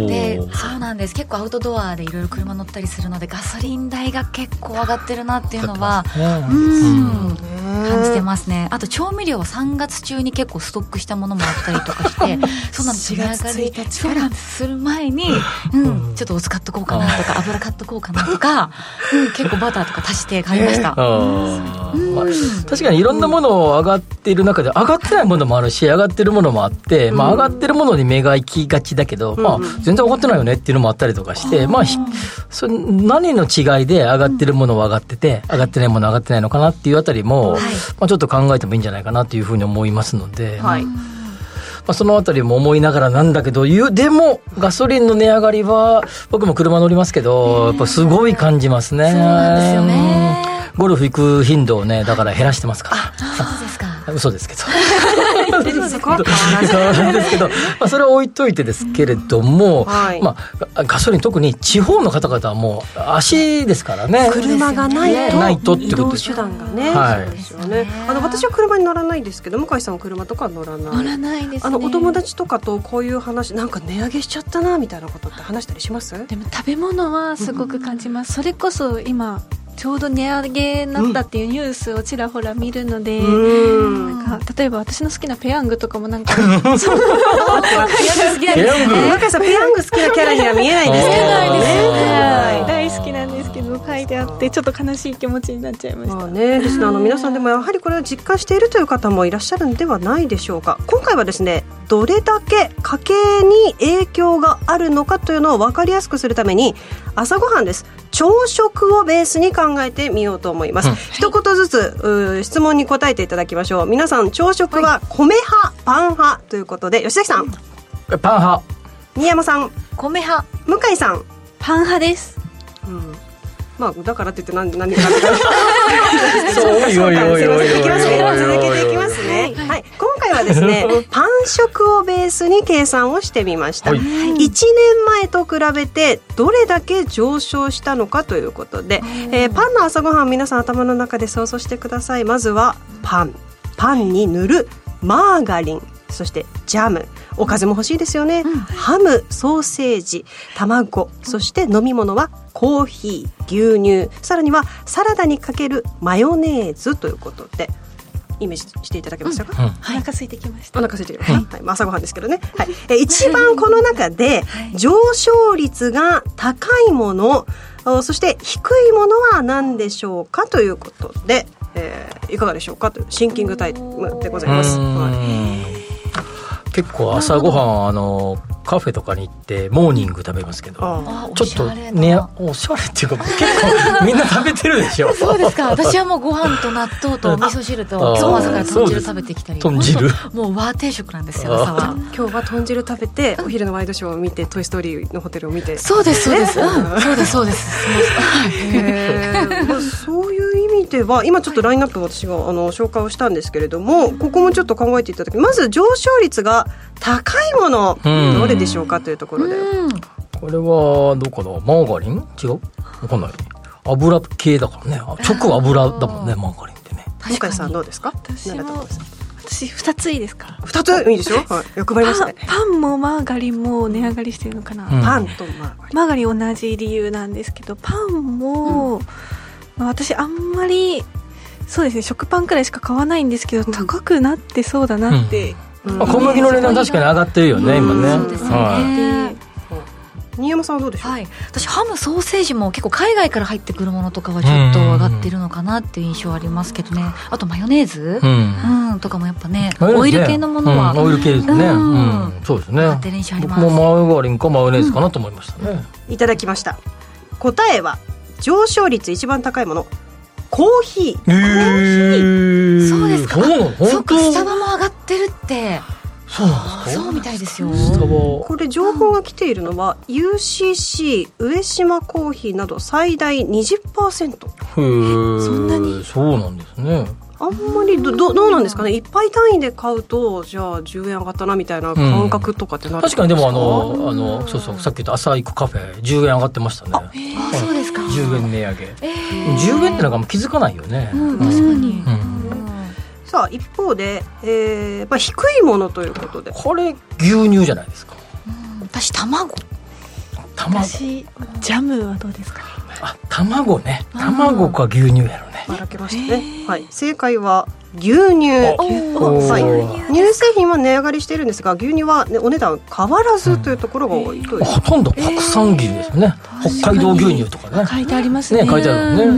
でそうなんです。結構アウトドアでいろいろ車乗ったりするのでガソリン代が結構上がってるなっていうのは、うん感じてますね。あと調味料は3月中に結構ストックしたものもあったりとかして そうなんです値上がりそうなんです。する前に、うん、ちょっとお使っとこうかなとか油買っとこうかなとか、うん、結構バターとか足して買いました、うん。まあ、確かにいろんなもの上がっている中で上がってないものもあるし上がってるものもあって、まあ、上がってるものに目が行きがちだけど、まあ、全然上がってないよねっていうのもあったりとかして、まあ、そ何の違いで上がってるものは上がってて上がってないものは上がってないのかなっていうあたりも、まあ、ちょっと考えてもいいんじゃないかなというふうに思いますので。はいまあ、そのあたりも思いながらなんだけど、でも、ガソリンの値上がりは、僕も車乗りますけど、やっぱすごい感じますね。そうなんですよね。ゴルフ行く頻度をね、だから減らしてますから。あ、そうですか。嘘ですけど。そうですけど、まあ、それは置いといてですけれども、はい、まあ、ガソリン特に地方の方々はもう足ですからね。車がないとないとってこと移動手段がね、はい、そうですよね。あの私は車に乗らないんですけど向井さんは車とか乗らない。乗らないです、ね、あのお友達とかとこういう話なんか値上げしちゃったなみたいなことって話したりします？でも食べ物はすごく感じます、うん、それこそ今ちょうど値上げになったっていうニュースをちらほら見るので、うん。なんか例えば私の好きなペヤングとかもなんか ペヤング若井さんペヤング。好きなキャラには見えないんですけど見えないですよね。はい大好きなんですけど書いてあってちょっと悲しい気持ちになっちゃいました、まあね、リスナーの皆さんでもやはりこれを実感しているという方もいらっしゃるんではないでしょうか。今回はですねどれだけ家計に影響があるのかというのを分かりやすくするために朝ごはんです。朝食をベースに考えてみようと思います、一言ずつ質問に答えていただきましょう。皆さん朝食は米派、パン派ということで吉崎さん。パン派。新山さん。米派。向井さん。パン派です。うん。まあだからって言って何何か。っ てそうおいおいおいおいおい続けていきますねおいおいおい続けていきますねはい今回はですね パン食をベースに計算をしてみました。はい。1年前と比べてどれだけ上昇したのかということで、えーパンの朝ごはん皆さん頭の中で想像してください。まずはパン。パンに塗るマーガリン。そしてジャム。おかずも欲しいですよね、ハムソーセージ卵。そして飲み物はコーヒー牛乳。さらにはサラダにかけるマヨネーズということでイメージしていただけましたか、うんお腹空いてきました。お腹空いてる、はい。まあ朝ごはんですけどね、はい、え一番この中で上昇率が高いものおそして低いものは何でしょうかということで、えーいかがでしょうかというシンキングタイムでございます、はい。結構朝ごはんあのカフェとかに行ってモーニング食べますけどあちょっとねおしゃれっていうか結構みんな食べてるでしょ。そうですか。私はもうご飯と納豆とお味噌汁とあ今日も朝から豚汁そうです食べてきたり。豚汁本当もう和定食なんですよ朝は。今日は豚汁食べてお昼のワイドショーを見て「トイ・ストーリー」のホテルを見て。そうですそうです、うん、そうですそうです。へー。まあそういう意味では今ちょっとラインナップを私があの紹介をしたんですけれどもここもちょっと考えていただきまず上昇率が高いものうんどれでしょうかというところで、うん。これはどうかな？マーガリン？違う？わかんない。油系だからね。あ直油だもんねマーガリンってね。向井さんどうですか？私も私2ついいですか？二ついいでしょ、はい、欲張りましたね。パンもマーガリンも値上がりしてるのかな、うん。パンとマーガリン。マーガリン同じ理由なんですけどパンも、まあ、私あんまりそうですね食パンくらいしか買わないんですけど、高くなってそうだなって、まあ小麦の値段確かに上がってるよね今ね。そうですよね、はい。新山さんはどうでしょう、はい、私ハムソーセージも結構海外から入ってくるものとかはちょっと上がってるのかなっていう印象ありますけどね。あとマヨネーズ？う、ん。うん、とかもやっぱねね。オイル系のものは、うん。オイル系ですね、ううん。んそうですね。上がってる印象あります。僕もマヨガリンかマヨネーズかなと思いましたね、いただきました。答えは上昇率一番高いものコーヒー。へー。そうですか。そうかスタバも上がってるって。そうなんですか？そうみたいですよ。スタバ。これ情報が来ているのは UCC 上島コーヒーなど最大20%へー。そんなに？そうなんですねあんまりどどどうなんですかね？いっぱい単位で買うとじゃあ10円上がったなみたいな感覚とかってなる確かにでもあのあのそうそうさっき言った朝行くカフェ10円上がってましたね。あそうですか。10円値上げ。え10円ってなんかもう気づかないよね、ーうん、確かに、うん。さあ一方で、えーまあ、低いものということで。これ牛乳じゃないですか。私卵。卵。私ジャムはどうですか？ねあ卵ね。卵か牛乳やろねばらけましたね、はい、正解は牛乳。おはい。ー乳製品は値上がりしているんですが牛乳は、ね、お値段変わらずというところが多いという、ほとんど国産牛ですよね、北海道牛乳とかね。書いてありますね。ね書いてあるよね、う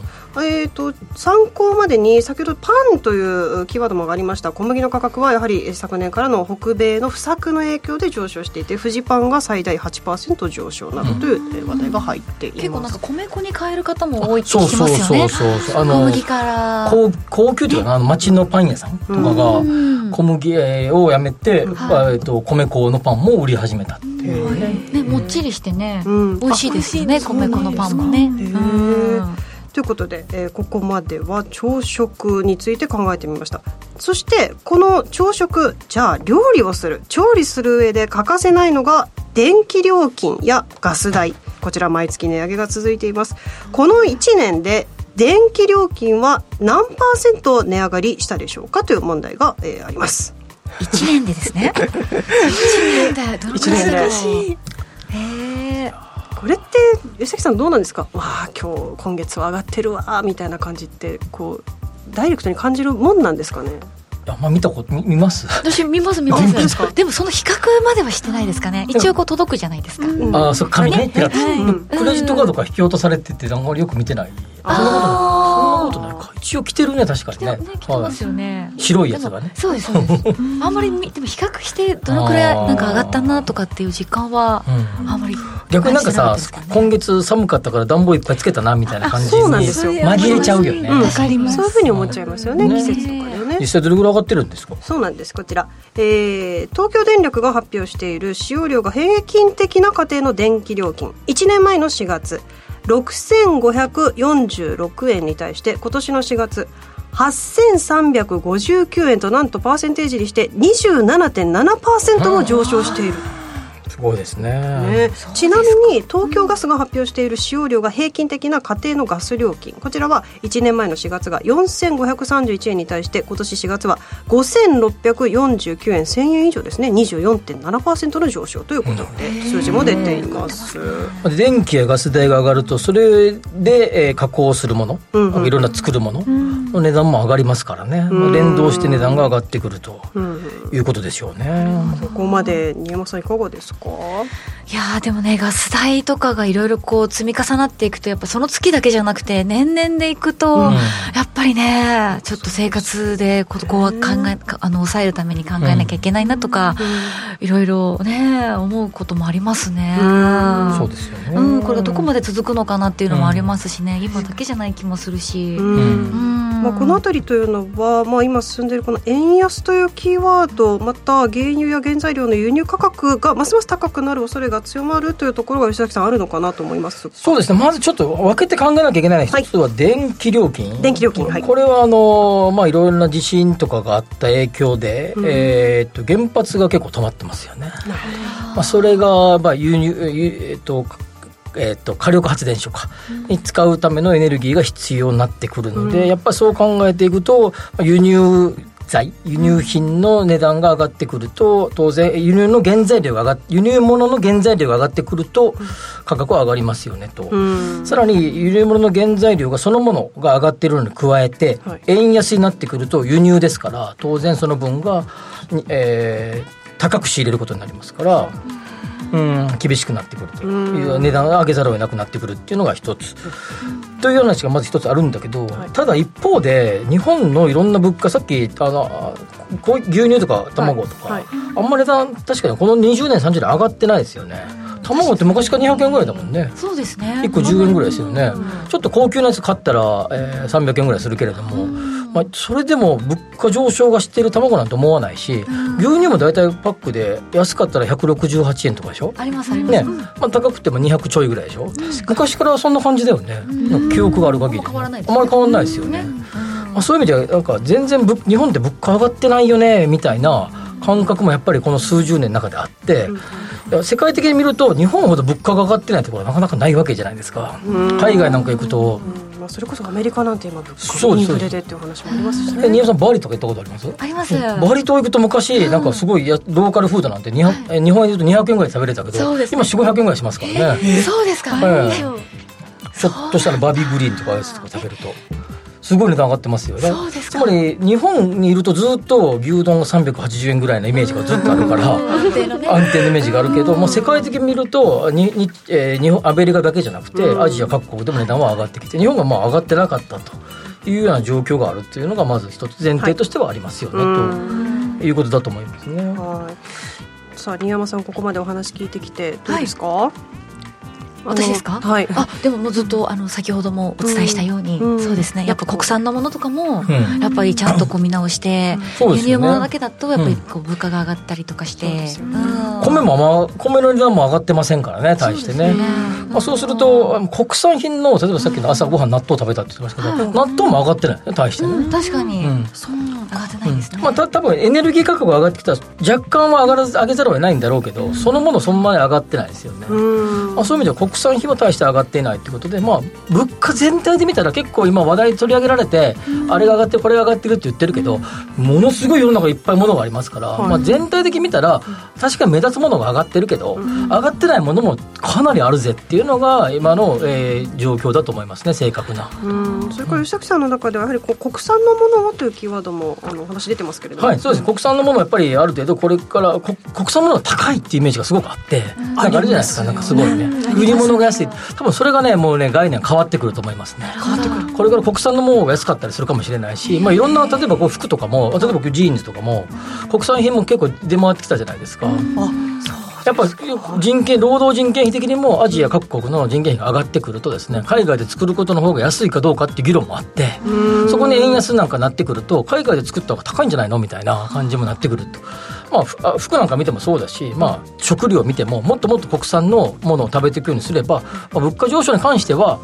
んえー、と参考までに先ほどパンというキーワードもありました。小麦の価格はやはり昨年からの北米の不作の影響で上昇していてフジパンが最大8%上昇などというえー話題が入ってい結構ます。なんか米粉に変える方も多いって聞きそうそうますよね。そうそうそうあ小の麦から。高高級というかなあの町のパン屋さんとかがうん。小麦をやめて、はいえっと米粉のパンも売り始めたっていう。ね、ねもっちりしてね、うん。美味しいですよねあ米粉のパンもね。へーうんということで、えーここまでは朝食について考えてみました。そしてこの朝食じゃあ料理をする。調理する上で欠かせないのが電気料金やガス代。こちら毎月値上げが続いています。この1年で電気料金は何パーセント値上がりしたでしょうかという問題が、えーあります。1年でですね。1年でどのくらいだろう一年で。へえここれって吉崎さんどうなんですか？わあ今日今月は上がってるわみたいな感じってこうダイレクトに感じるもんなんですかね？あんま見たこと見見ます？私見ます見ます。でもその比較まではしてないですかね？一応こう届くじゃないですか、うん。ああそう紙ね。クレジットカードが引き落とされててあんまりよく見てない。そんなことないとないか一応来てるね確かにね。ね来てますよね、白いやつがね。そうですそうです。あんまりみでも比較してどのくらいなんか上がったなとかっていう実感はうん。あんまり逆になんかさ今月寒かったから暖房いっぱいつけたなみたいな感じにそうなんですよ。紛れちゃうよね。うんわかります。そういうふうに思っちゃいますよねね季節とかでね。実際どれぐらい上がってるんですか？そうなんですこちら、えー東京電力が発表している使用量が平均的な家庭の電気料金。1年前の4月6546円に対して今年の4月8359円となんとパーセンテージにして27.7%も上昇している、すごいですね。ね、ちなみに東京ガスが発表している使用量が平均的な家庭のガス料金。こちらは1年前の4月が4531円に対して今年4月は5649円1000円以上ですね。24.7%の上昇ということで数字も出ています。電気やガス代が上がるとそれで、えー加工するもの、うんうんいろんな作るものの値段も上がりますからね、うん。連動して値段が上がってくるとうん。いうことでしょうね、ここまで新山さんいかがですか？いやーでもねガス代とかがいろいろこう積み重なっていくとやっぱその月だけじゃなくて年々でいくと、うん。やっぱりねちょっと生活でここは考えかあの抑えるために考えなきゃいけないなとか、いろいろね思うこともありますね。うん。そうですよね、うん、これがどこまで続くのかなっていうのもありますしね、今だけじゃない気もするし。うん。うんまあ、この辺りというのは、まあ、今進んでいるこの円安というキーワードまた原油や原材料の輸入価格がますます高くなる恐れが強まるというところが吉崎さんあるのかなと思います。そうですね。まずちょっと分けて考えなきゃいけないのは一つは電気料金、電気料金はい。これはあのまあいろいろな地震とかがあった影響で、うん。えーっと原発が結構止まってますよね、まあ、それがまあ輸入輸えーっとえーっと火力発電所かに使うためのエネルギーが必要になってくるので、うん。やっぱりそう考えていくとまあ輸入材輸入品の値段が上がってくると当然輸入の原材料が上がっ輸入物の原材料が上がってくると価格は上がりますよねと、うん。さらに輸入物の原材料がそのものが上がっているのに加えて、はい。円安になってくると輸入ですから当然その分が、にえー高く仕入れることになりますから、うん、厳しくなってくると。いう値段を上げざるを得なくなってくるっていうのが一つ。という話がまず一つあるんだけど、はい。ただ一方で日本のいろんな物価さっきあのこう牛乳とか卵とか、はい。はいあんまり値段確かにこの20年30年上がってないですよね。卵って昔から200円ぐらいだもんね。そうですね。1個10円ぐらいですよね、ちょっと高級なやつ買ったら、えー300円ぐらいするけれども、まあ、それでも物価上昇がしている卵なんて思わないし、牛乳も大体パックで安かったら168円とかでしょ？ありますあります。ね、まあ、高くても200ちょいぐらいでしょ？昔からそんな感じだよね、記憶がある限り、あんまり変わらないですよね、まあ、そういう意味ではなんか全然ぶ日本って物価上がってないよねみたいな感覚もやっぱりこの数十年の中であって、世界的に見ると日本ほど物価が上がってないところはなかなかないわけじゃないですか、海外なんか行くと、うんまあ、それこそアメリカなんて今物価そうですインフレでっていう話もありますしえね新山さんバリとか行ったことあります？あります。バリ島行くと昔なんかすごいやローカルフードなんて200え日本円で言うと200円ぐらい食べれたけど、今4500円ぐらいしますからね。そうですか。ええちょっとしたらバービーグリーンとかアイスとか食べるとすごい値段上がってますよね。そうですか。つまり日本にいるとずっと牛丼が380円ぐらいのイメージがずっとあるから安定のイメージがあるけどもう世界的に見るとにに、えー日本アメリカだけじゃなくてアジア各国でも値段は上がってきて日本がまあ上がってなかったというような状況があるっていうのがまず一つ前提としてはありますよね、うん。ということだと思いますね。はい。さあ新山さんここまでお話聞いてきてどうですか、あの私ですか？はい。あでももうずっとあの先ほどもお伝えしたように、うん。そうですね。やっぱ国産のものとかも、うん。やっぱりちゃんとこう見直して、そうですよね。輸入物だけだとやっぱりこう物価が上がったりとかして、ね。うん。米もまあ米の値段も上がってませんからね対してね。まあ、そうすると国産品の例えばさっきの朝ごはん納豆食べたって言ってましたけど、納豆も上がってないね対してね。うん。確かに、うん。そう上がってないですね、まあ、た多分エネルギー価格が上がってきたら若干は上がらず上げざるを得ないんだろうけどそのものそんなに上がってないですよね、うん。まあ、そういう意味では国国産品は大して上がっていないということで、まあ、物価全体で見たら結構今話題取り上げられて、あれが上がってこれが上がってるって言ってるけど、ものすごい世の中いっぱいものがありますから、まあ、全体的に見たら確かに目立つものが上がってるけど、上がってないものもかなりあるぜっていうのが今の、えー、状況だと思いますね正確な。うん。それから吉崎さんの中ではやはりこう国産のものはというキーワードもあの話出てますけれども。はいそうです、国産のものはやっぱりある程度これから国産のものは高いっていうイメージがすごくあって、なんかあるじゃないですかなんかすごいね。売り物が安い。多分それがねもうね概念変わってくると思いますね。変わってくる。これから国産のものが安かったりするかもしれないし、まあ、いろんな例えばこう服とかも例えばジーンズとかも国産品も結構出回ってきたじゃないですか、あそうやっぱ人件労働人件費的にもアジア各国の人件費が上がってくるとですね海外で作ることの方が安いかどうかっていう議論もあってそこに円安なんかなってくると海外で作った方が高いんじゃないのみたいな感じもなってくると。まあ、服なんか見てもそうだし、まあ、食料を見てももっともっと国産のものを食べていくようにすれば、まあ、物価上昇に関しては、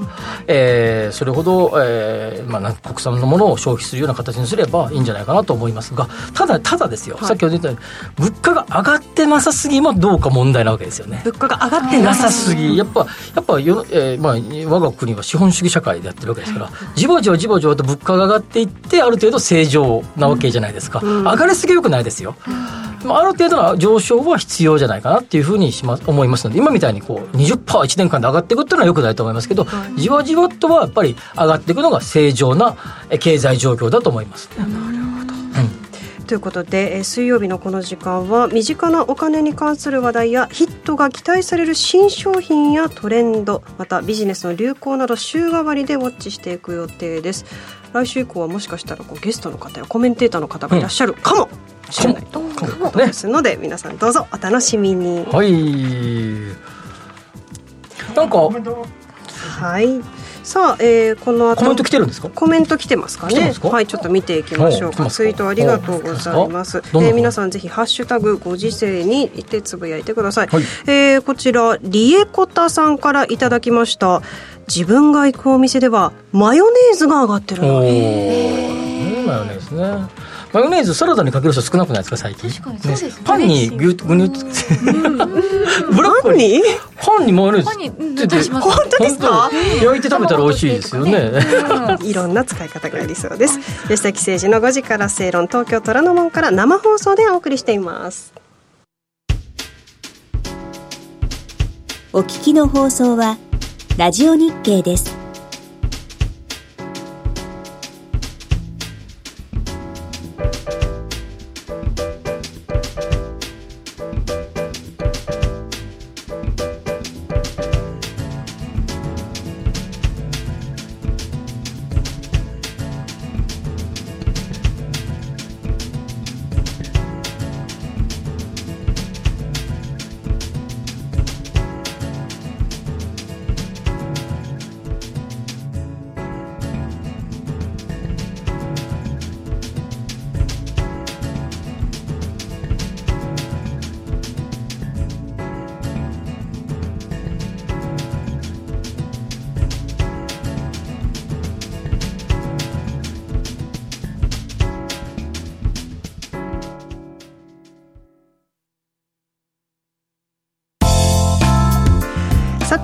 えー、それほど、えーまあ、国産のものを消費するような形にすればいいんじゃないかなと思いますがただただですよ、はい、さっき言ったように物価が上がってなさすぎもどうか問題なわけですよね。物価が上がってなさすぎ。やっぱやっぱよ、えーまあ、我が国は資本主義社会でやってるわけですからじわじわじわじわと物価が上がっていってある程度正常なわけじゃないですか、うん、上がりすぎよくないですよ、うんまあ、ある程度の上昇は必要じゃないかなっていうふうにします思いますので今みたいにこう20%、1年間で上がっていくっていうのはよくないと思いますけど、はい、じわじわとはやっぱり上がっていくのが正常な経済状況だと思います、ね、なるほど、うん、ということで水曜日のこの時間は身近なお金に関する話題やヒットが期待される新商品やトレンドまたビジネスの流行など週替わりでウォッチしていく予定です。来週以降はもしかしたらこうゲストの方やコメンテーターの方がいらっしゃるかも。しれないということですので、皆さんどうぞお楽しみに。はい。なんかはい。さあ、えー、この後コメント来てるんですか？コメント来てますかね？はいちょっと見ていきましょうか。ツイートありがとうございます。えー、皆さんぜひハッシュタグご時世にいてつぶやいてください、はい、えー、こちらリエコタさんからいただきました。自分が行くお店ではマヨネーズが上がってるの。マヨネーズねマヨネーズサラダにかける人少なくないですか最近？確かにそうです、ね、パンにぎゅぐにゅっブロッコリーパンに？マヨネーズパンに本当ですか？焼いて食べたら美味しいですよね。いろんな使い方がありそうです。吉崎誠二の5時から正論東京虎ノ門から生放送でお送りしています。お聞きの放送はラジオ日経です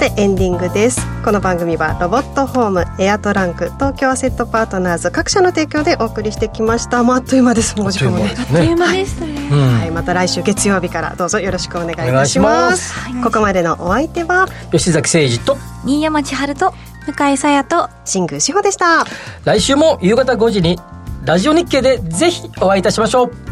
さてエンディングです。この番組はロボットホームエアトランク東京アセットパートナーズ各社の提供でお送りしてきました。まあ、あっという間です。もう時間もね。あっという間でしたね、はい、また来週月曜日からどうぞよろしくお願いいたします。ここまでのお相手は？吉崎誠二と新山千春と向井沙耶と新宮志保でした。来週も夕方5時にラジオ日経でぜひお会いいたしましょう